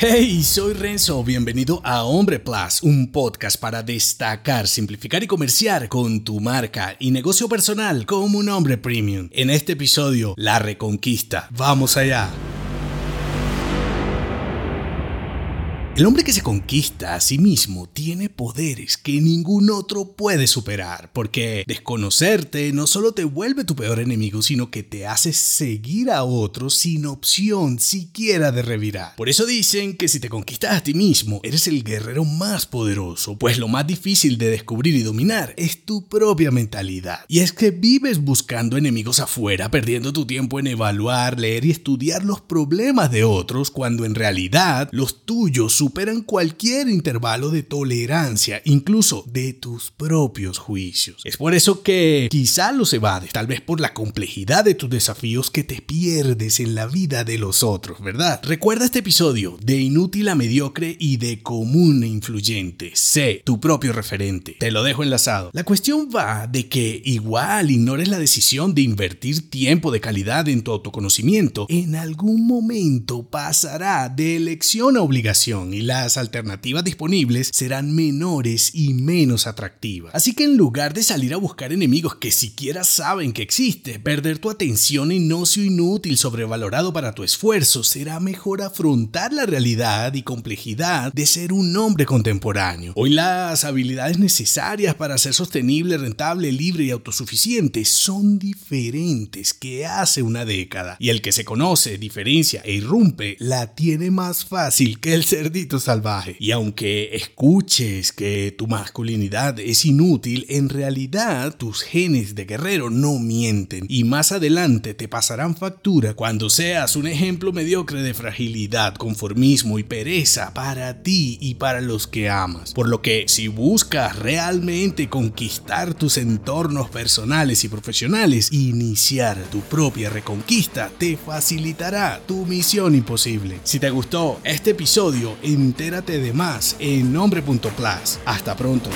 Hey, soy Renzo, bienvenido a Hombre Plus, un podcast para destacar, simplificar y comerciar con tu marca y negocio personal como un hombre premium. En este episodio, la reconquista. Vamos allá. El hombre que se conquista a sí mismo tiene poderes que ningún otro puede superar, porque desconocerte no solo te vuelve tu peor enemigo, sino que te hace seguir a otros sin opción siquiera de revirar. Por eso dicen que si te conquistas a ti mismo, eres el guerrero más poderoso, pues lo más difícil de descubrir y dominar es tu propia mentalidad. Y es que vives buscando enemigos afuera, perdiendo tu tiempo en evaluar, leer y estudiar los problemas de otros, cuando en realidad los tuyos superan cualquier intervalo de tolerancia, incluso de tus propios juicios. Es por eso que quizá los evades, tal vez por la complejidad de tus desafíos que te pierdes en la vida de los otros, ¿verdad? Recuerda este episodio de inútil a mediocre y de común e influyente. Sé tu propio referente. Te lo dejo enlazado. La cuestión va de que igual ignores la decisión de invertir tiempo de calidad en tu autoconocimiento, en algún momento pasará de elección a obligación las alternativas disponibles serán menores y menos atractivas. Así que en lugar de salir a buscar enemigos que siquiera saben que existe, perder tu atención en ocio inútil sobrevalorado para tu esfuerzo, será mejor afrontar la realidad y complejidad de ser un hombre contemporáneo. Hoy las habilidades necesarias para ser sostenible, rentable, libre y autosuficiente son diferentes que hace una década. Y el que se conoce, diferencia e irrumpe la tiene más fácil que el salvaje. Y aunque escuches que tu masculinidad es inútil, en realidad tus genes de guerrero no mienten. Y más adelante te pasarán factura cuando seas un ejemplo mediocre de fragilidad, conformismo y pereza para ti y para los que amas. Por lo que si buscas realmente conquistar tus entornos personales y profesionales, iniciar tu propia reconquista te facilitará tu misión imposible. Si te gustó este episodio, entérate de más en nombre.plus. Hasta pronto.